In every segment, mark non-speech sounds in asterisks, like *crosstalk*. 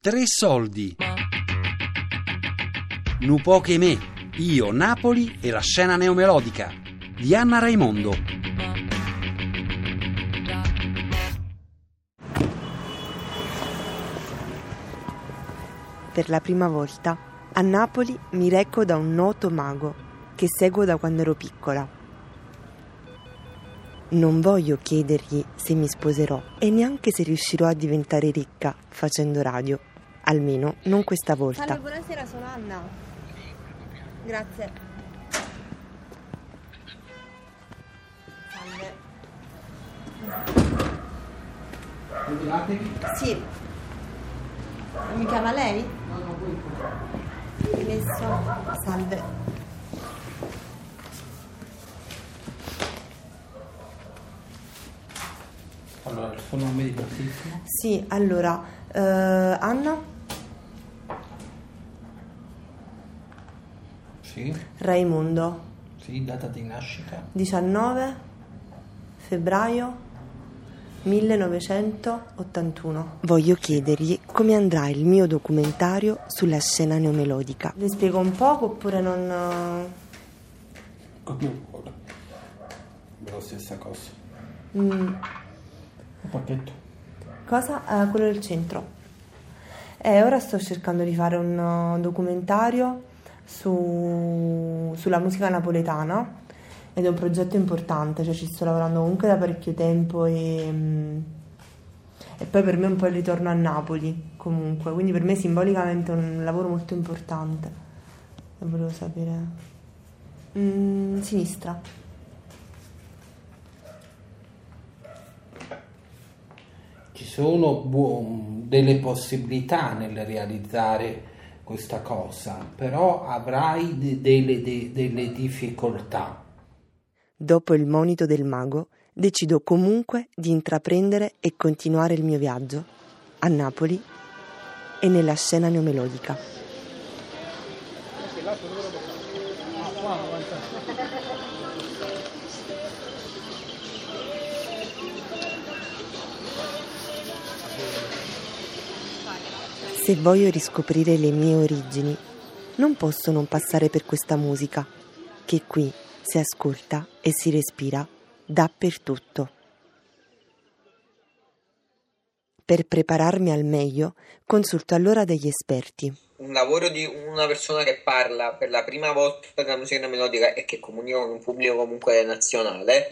Tre soldi. Nu poche me, io, Napoli e la scena neomelodica di Anna Raimondo. Per la prima volta a Napoli mi reco da un noto mago che seguo da quando ero piccola. Non voglio chiedergli se mi sposerò e neanche se riuscirò a diventare ricca facendo radio. Almeno non questa volta. Salve, buonasera, sono Anna. Grazie. Salve. Sì. Mi chiama lei? No, no, voi. Messo. Salve. Allora, il suo nome di battesimo? Sì, allora, eh, Anna Sì. Raimondo, Sì, data di nascita? 19 febbraio 1981. Voglio chiedergli come andrà il mio documentario sulla scena neomelodica. Le spiego un poco oppure non... eh, Come vuole. La stessa cosa. mm, Un pacchetto. Cosa? Eh, quello del centro. Eh, ora sto cercando di fare un uh, documentario su- sulla musica napoletana ed è un progetto importante, cioè ci sto lavorando comunque da parecchio tempo e, mm, e poi per me è un po' il ritorno a Napoli comunque, quindi per me simbolicamente è un lavoro molto importante. E volevo sapere... Mm, sinistra. Ci sono buon- delle possibilità nel realizzare questa cosa, però avrai de- delle, de- delle difficoltà. Dopo il monito del mago, decido comunque di intraprendere e continuare il mio viaggio a Napoli e nella scena neomelodica. Se voglio riscoprire le mie origini, non posso non passare per questa musica, che qui si ascolta e si respira dappertutto. Per prepararmi al meglio, consulto allora degli esperti. un lavoro di una persona che parla per la prima volta della musica melodica e che comunica con un pubblico comunque nazionale,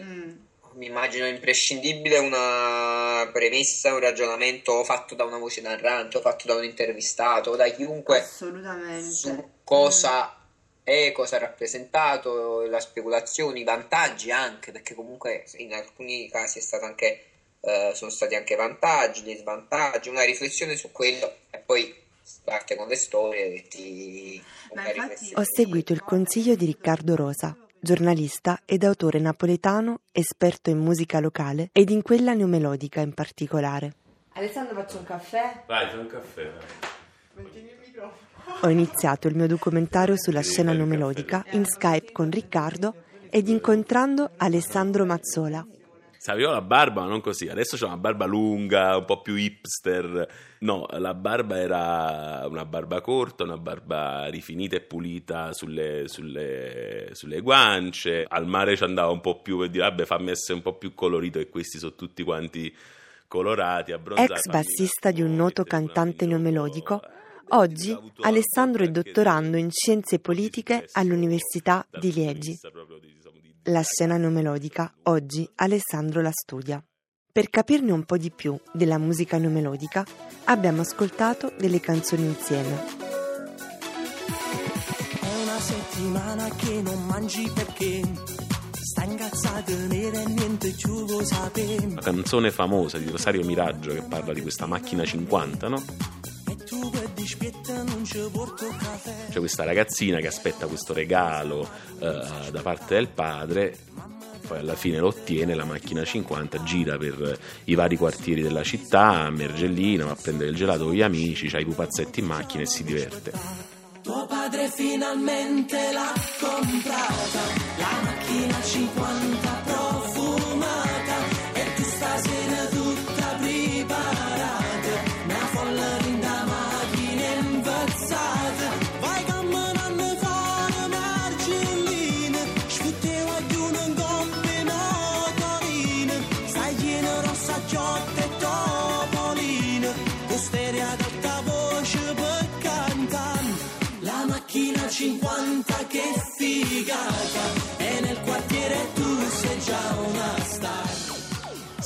mi immagino imprescindibile una premessa, un ragionamento fatto da una voce narrante, o fatto da un intervistato, o da chiunque Assolutamente. su cosa è, cosa ha rappresentato, le speculazioni, i vantaggi anche, perché comunque in alcuni casi è stato anche, eh, sono stati anche vantaggi, dei svantaggi, una riflessione su quello e poi parte con le storie che ti... Infatti- Ho seguito il consiglio di Riccardo Rosa, giornalista ed autore napoletano, esperto in musica locale ed in quella neomelodica in particolare. Alessandro faccio un caffè? Vai, fai un caffè. vai. Ho iniziato il mio documentario sulla scena neomelodica in Skype con Riccardo ed incontrando Alessandro Mazzola. Sapevo la barba, ma non così. Adesso c'ho una barba lunga, un po' più hipster. No, la barba era una barba corta, una barba rifinita e pulita sulle, sulle- sulle guance. Al mare ci andava un po' più per dire, vabbè, fammi essere un po' più colorito e questi sono tutti quanti colorati, abbronzati. Ex bassista di un noto cantante neomelodico, oggi Alessandro è dottorando in scienze politiche all'Università di Liegi. La scena neomelodica oggi Alessandro la studia. Per capirne un po' di più della musica neomelodica abbiamo ascoltato delle canzoni insieme. È una settimana che non mangi perché sta incazzata nera e niente più lo sapere. Una canzone famosa di Rosario Miraggio che parla di questa macchina 50, no? C'è questa ragazzina che aspetta questo regalo eh, da parte del padre, poi alla fine lo ottiene, la macchina 50 gira per i vari quartieri della città, a Mergellina, va a prendere il gelato con gli amici, c'ha i pupazzetti in macchina e si diverte. Tuo padre finalmente l'ha comprata,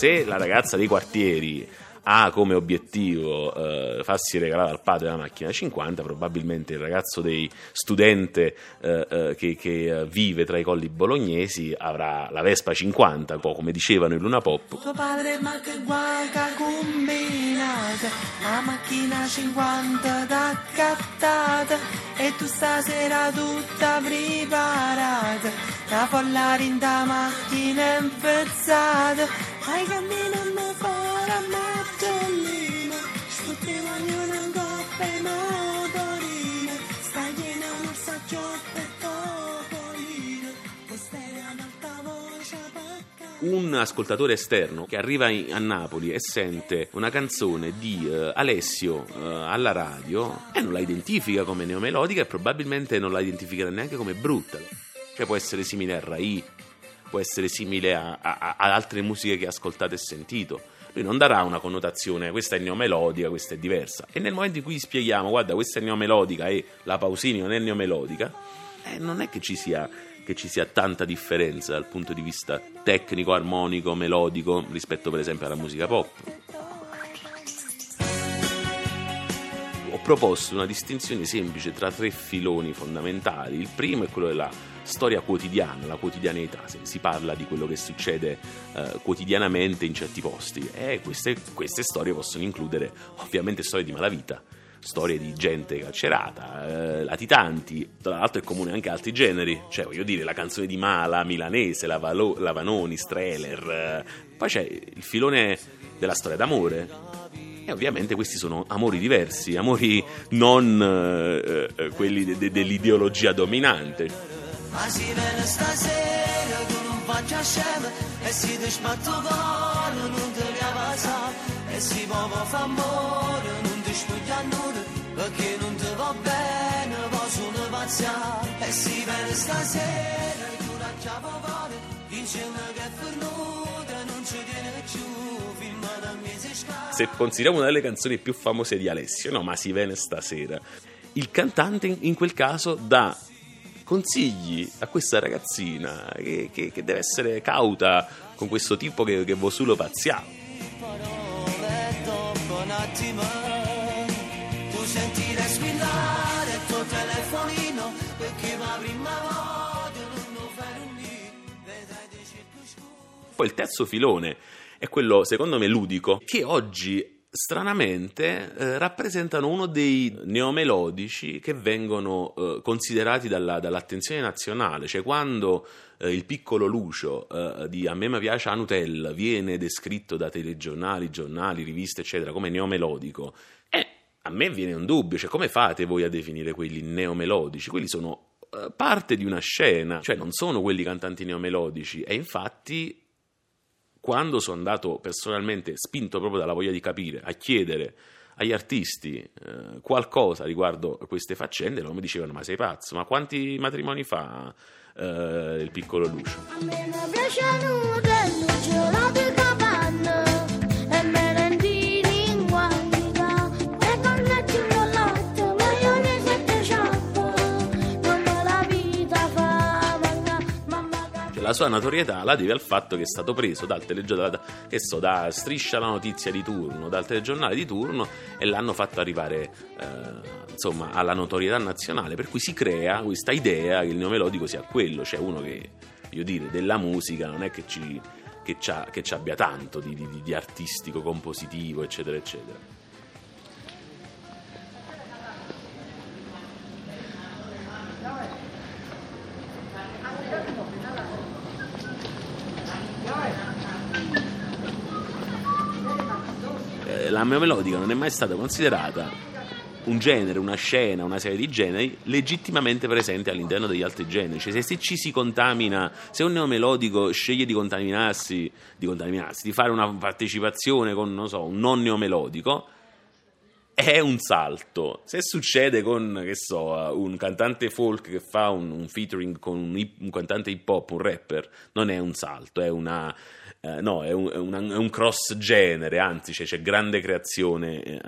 Se la ragazza dei quartieri ha come obiettivo eh, farsi regalare al padre la macchina 50, probabilmente il ragazzo dei studente eh, eh, che, che, vive tra i colli bolognesi avrà la Vespa 50, un po' come dicevano in Luna Pop. Tuo padre ma che guaca combinata, la macchina 50 da cattata e tu stasera tutta preparata, da follare in da macchina impezzata, hai cammino mi fare a me Martellino, sputtevano una coppa e motorino, stagliene un orsacchiotto e topolino, questa era un'alta voce un ascoltatore esterno che arriva a Napoli e sente una canzone di eh, Alessio eh, alla radio e non la identifica come neomelodica e probabilmente non la identificherà neanche come brutta. Cioè può essere simile a Rai, può essere simile a, a- ad altre musiche che ha ascoltato e sentito. Lui non darà una connotazione, questa è neomelodica, questa è diversa. E nel momento in cui spieghiamo, guarda, questa è neomelodica e la Pausini non è neomelodica, eh, non è che ci sia che ci sia tanta differenza dal punto di vista tecnico, armonico, melodico rispetto per esempio alla musica pop. Ho proposto una distinzione semplice tra tre filoni fondamentali. Il primo è quello della storia quotidiana, la quotidianità, si parla di quello che succede eh, quotidianamente in certi posti e queste, queste storie possono includere ovviamente storie di malavita, storie di gente carcerata, eh, latitanti, tra l'altro è comune anche altri generi, cioè voglio dire la canzone di Mala, Milanese, la, la Vanoni, Streller, eh. poi c'è il filone della storia d'amore. E ovviamente questi sono amori diversi, amori non eh, eh, quelli de- de- dell'ideologia dominante. Ma si viene stasera con un faccia scema e si dismatta cuore, non ti leva sa e si muove fa amore, non ti spuglia nulla perché non ti va bene, va solo pazzia e si viene stasera tu la chiave cuore, insieme che è fernuta, non ci tiene più. Se consideriamo una delle canzoni più famose di Alessio, no, ma si viene stasera. Il cantante in quel caso dà consigli a questa ragazzina che, che- che deve essere cauta con questo tipo che, che vosulo scuri Poi il terzo filone è quello, secondo me, ludico, che oggi stranamente eh, rappresentano uno dei neomelodici che vengono eh, considerati dalla- dall'attenzione nazionale, cioè quando eh, il piccolo Lucio eh, di A me mi piace a Nutella viene descritto da telegiornali, giornali, riviste, eccetera, come neomelodico, eh, a me viene un dubbio, cioè come fate voi a definire quelli neomelodici? Quelli sono eh, parte di una scena, cioè non sono quelli cantanti neomelodici e infatti quando sono andato personalmente, spinto proprio dalla voglia di capire, a chiedere agli artisti eh, qualcosa riguardo queste faccende, loro mi dicevano: Ma sei pazzo? Ma quanti matrimoni fa eh, il piccolo Lucio? La sua notorietà la deve al fatto che è stato preso dal telegiornale, che so, da Striscia la notizia di turno, dal telegiornale di turno e l'hanno fatto arrivare eh, insomma alla notorietà nazionale, per cui si crea questa idea che il neomelodico sia quello, cioè uno che, voglio dire, della musica non è che ci, che ci abbia tanto di, di- di artistico, compositivo, eccetera, eccetera. La melodica non è mai stata considerata un genere, una scena, una serie di generi legittimamente presente all'interno degli altri generi. Cioè, se, se ci si contamina, se un neomelodico sceglie di contaminarsi, di contaminarsi, di fare una partecipazione con, so, un non neomelodico, è un salto. Se succede con, che so, un cantante folk che fa un, un featuring con un, hip- un cantante hip hop, un rapper, non è un salto, è una. eh, no, è un, è una- è un cross genere, anzi c'è, c'è grande creazione eh,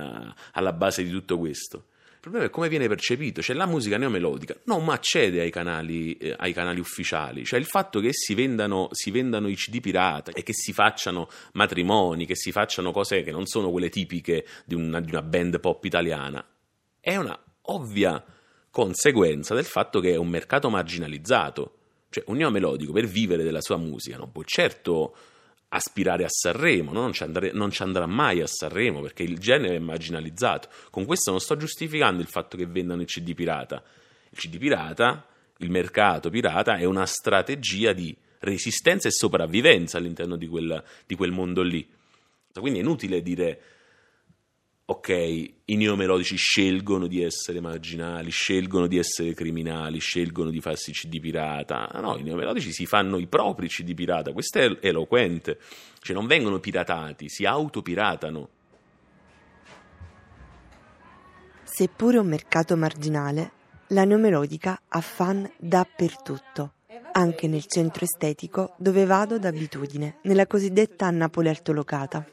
alla base di tutto questo. Problema è come viene percepito, cioè la musica neomelodica non accede ai canali, eh, ai canali ufficiali, cioè il fatto che si vendano, si vendano i CD pirata e che si facciano matrimoni, che si facciano cose che non sono quelle tipiche di una, di una band pop italiana, è una ovvia conseguenza del fatto che è un mercato marginalizzato. Cioè, un neomelodico per vivere della sua musica non può certo aspirare a Sanremo, no? non, ci andare- non ci andrà mai a Sanremo perché il genere è marginalizzato. Con questo non sto giustificando il fatto che vendano il CD pirata. Il CD pirata, il mercato pirata, è una strategia di resistenza e sopravvivenza all'interno di quel, di quel mondo lì. Quindi è inutile dire ok, i neomelodici scelgono di essere marginali, scelgono di essere criminali, scelgono di farsi CD pirata. No, i neomelodici si fanno i propri CD pirata, questo è eloquente. Cioè non vengono piratati, si autopiratano. Seppure un mercato marginale, la neomelodica ha fan dappertutto, anche nel centro estetico dove vado d'abitudine, nella cosiddetta Napoli altolocata.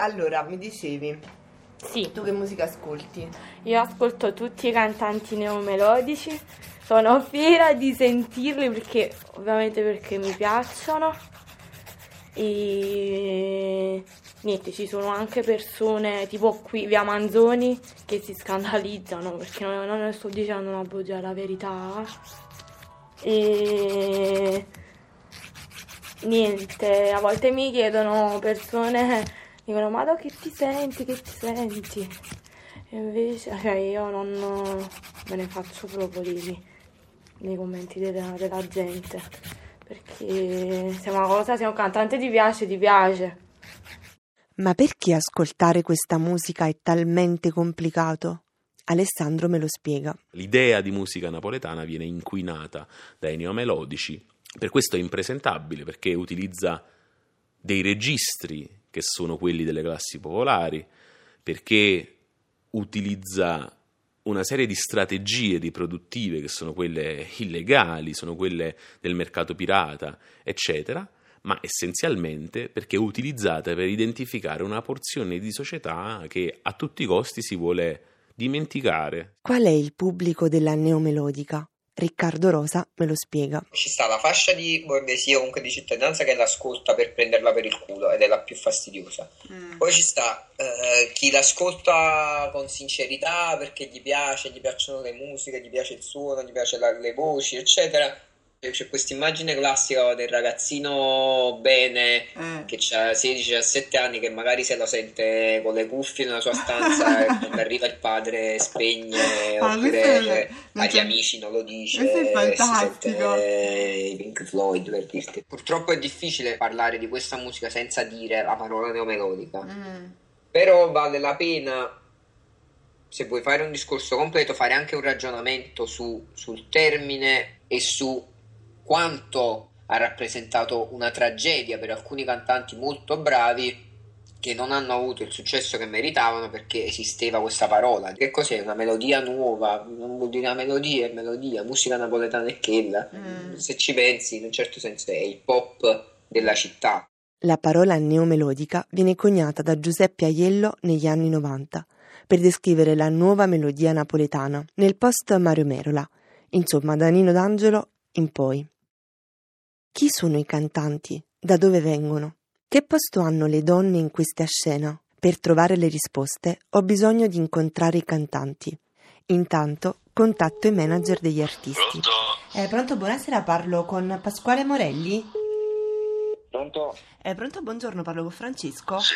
Allora, mi dicevi, Sì, tu che musica ascolti? io ascolto tutti i cantanti neomelodici, sono fiera di sentirli perché ovviamente perché mi piacciono. E niente, ci sono anche persone tipo qui via Manzoni che si scandalizzano perché non, non sto dicendo una bugia, la verità. E niente, a volte mi chiedono persone, dicono ma da che ti senti, che ti senti? E invece cioè, io non me ne faccio proprio di, nei commenti della, della gente, perché se una cosa, se un cantante ti piace, ti piace. Ma perché ascoltare questa musica è talmente complicato? Alessandro me lo spiega. L'idea di musica napoletana viene inquinata dai neomelodici, per questo è impresentabile perché utilizza dei registri che sono quelli delle classi popolari, perché utilizza una serie di strategie riproduttive che sono quelle illegali, sono quelle del mercato pirata, eccetera, ma essenzialmente perché è utilizzata per identificare una porzione di società che a tutti i costi si vuole dimenticare. Qual è il pubblico della neomelodica? Riccardo Rosa me lo spiega. Ci sta la fascia di borghesia o comunque di cittadinanza che l'ascolta per prenderla per il culo ed è la più fastidiosa. Poi ci sta eh, chi l'ascolta con sincerità perché gli piace, gli piacciono le musiche, gli piace il suono, gli piace la- le voci, eccetera. E C'è questa immagine classica del ragazzino bene che ha 16-17 anni che magari se lo sente con le cuffie nella sua stanza *laughs* e quando arriva il padre spegne Ah, oppure è- non agli amici non lo dice i Pink Floyd per dirti. Purtroppo è difficile parlare di questa musica senza dire la parola neomelodica. Però vale la pena, se vuoi fare un discorso completo, fare anche un ragionamento su- sul termine e su quanto ha rappresentato una tragedia per alcuni cantanti molto bravi che non hanno avuto il successo che meritavano perché esisteva questa parola. Che cos'è? Una melodia nuova? Non vuol dire una melodia, è melodia, musica napoletana è quella. Se ci pensi, in un certo senso è il pop della città. La parola neomelodica viene coniata da Giuseppe Aiello negli anni 90 per descrivere la nuova melodia napoletana nel post Mario Merola, insomma da Nino D'Angelo in poi. Chi sono i cantanti? Da dove vengono? Che posto hanno le donne in questa scena? Per trovare le risposte ho bisogno di incontrare i cantanti. Intanto contatto i manager degli artisti. Eh, pronto, buonasera, parlo con Pasquale Morelli? Pronto? Eh, pronto, buongiorno, parlo con Francesco. Sì,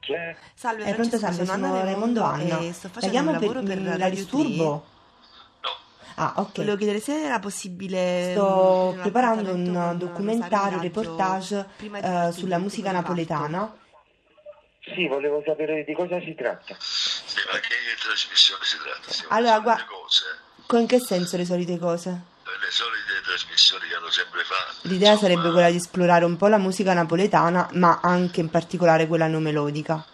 chi è? Salve, Eh, pronto, salve, sono Raimondo Anna. e sto La facendo chiamo un lavoro per- per, la Radio disturbo? Ah, ok. Volevo chiedere se era possibile Sto mm, preparando un documentario, Rosario Raggio reportage eh, sulla musica napoletana. Sì, volevo sapere di cosa si tratta. Sì, ma che trasmissione si tratta? Stiamo Allora, facendo gua- le cose, Con che senso le solite cose? le solite trasmissioni che hanno sempre fatto. L'idea insomma. sarebbe quella di esplorare un po' la musica napoletana, ma anche in particolare quella. Ho capito.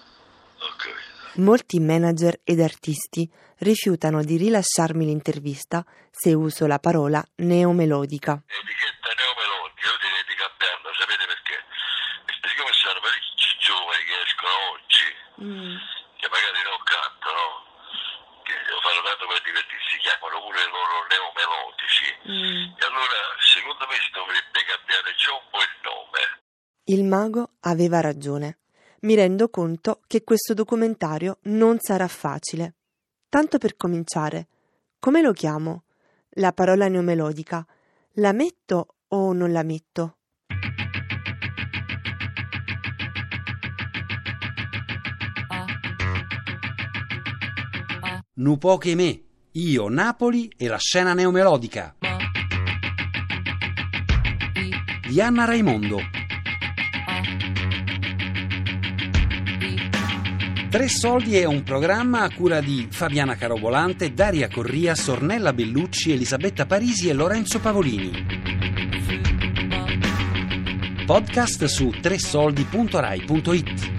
Molti manager ed artisti rifiutano di rilasciarmi l'intervista se uso la parola neomelodica. Etichetta neomelodica, io direi di cambiarla, sapete perché? Perché come sono parecchi giovani che escono oggi, mm. che magari non cantano, che lo fanno tanto per divertirsi, chiamano pure loro neomelodici. Mm. E allora, secondo me, si dovrebbe cambiare già un po' il nome. Il mago aveva ragione. Mi rendo conto che questo documentario non sarà facile. Tanto per cominciare, come lo chiamo? La parola neomelodica. La metto o non la metto? Nu poche me, io Napoli e la scena neomelodica di Anna Raimondo. Tre soldi è un programma a cura di Fabiana Carobolante, Daria Corria, Sornella Bellucci, Elisabetta Parisi e Lorenzo Pavolini. Podcast su tresoldi.rai.it.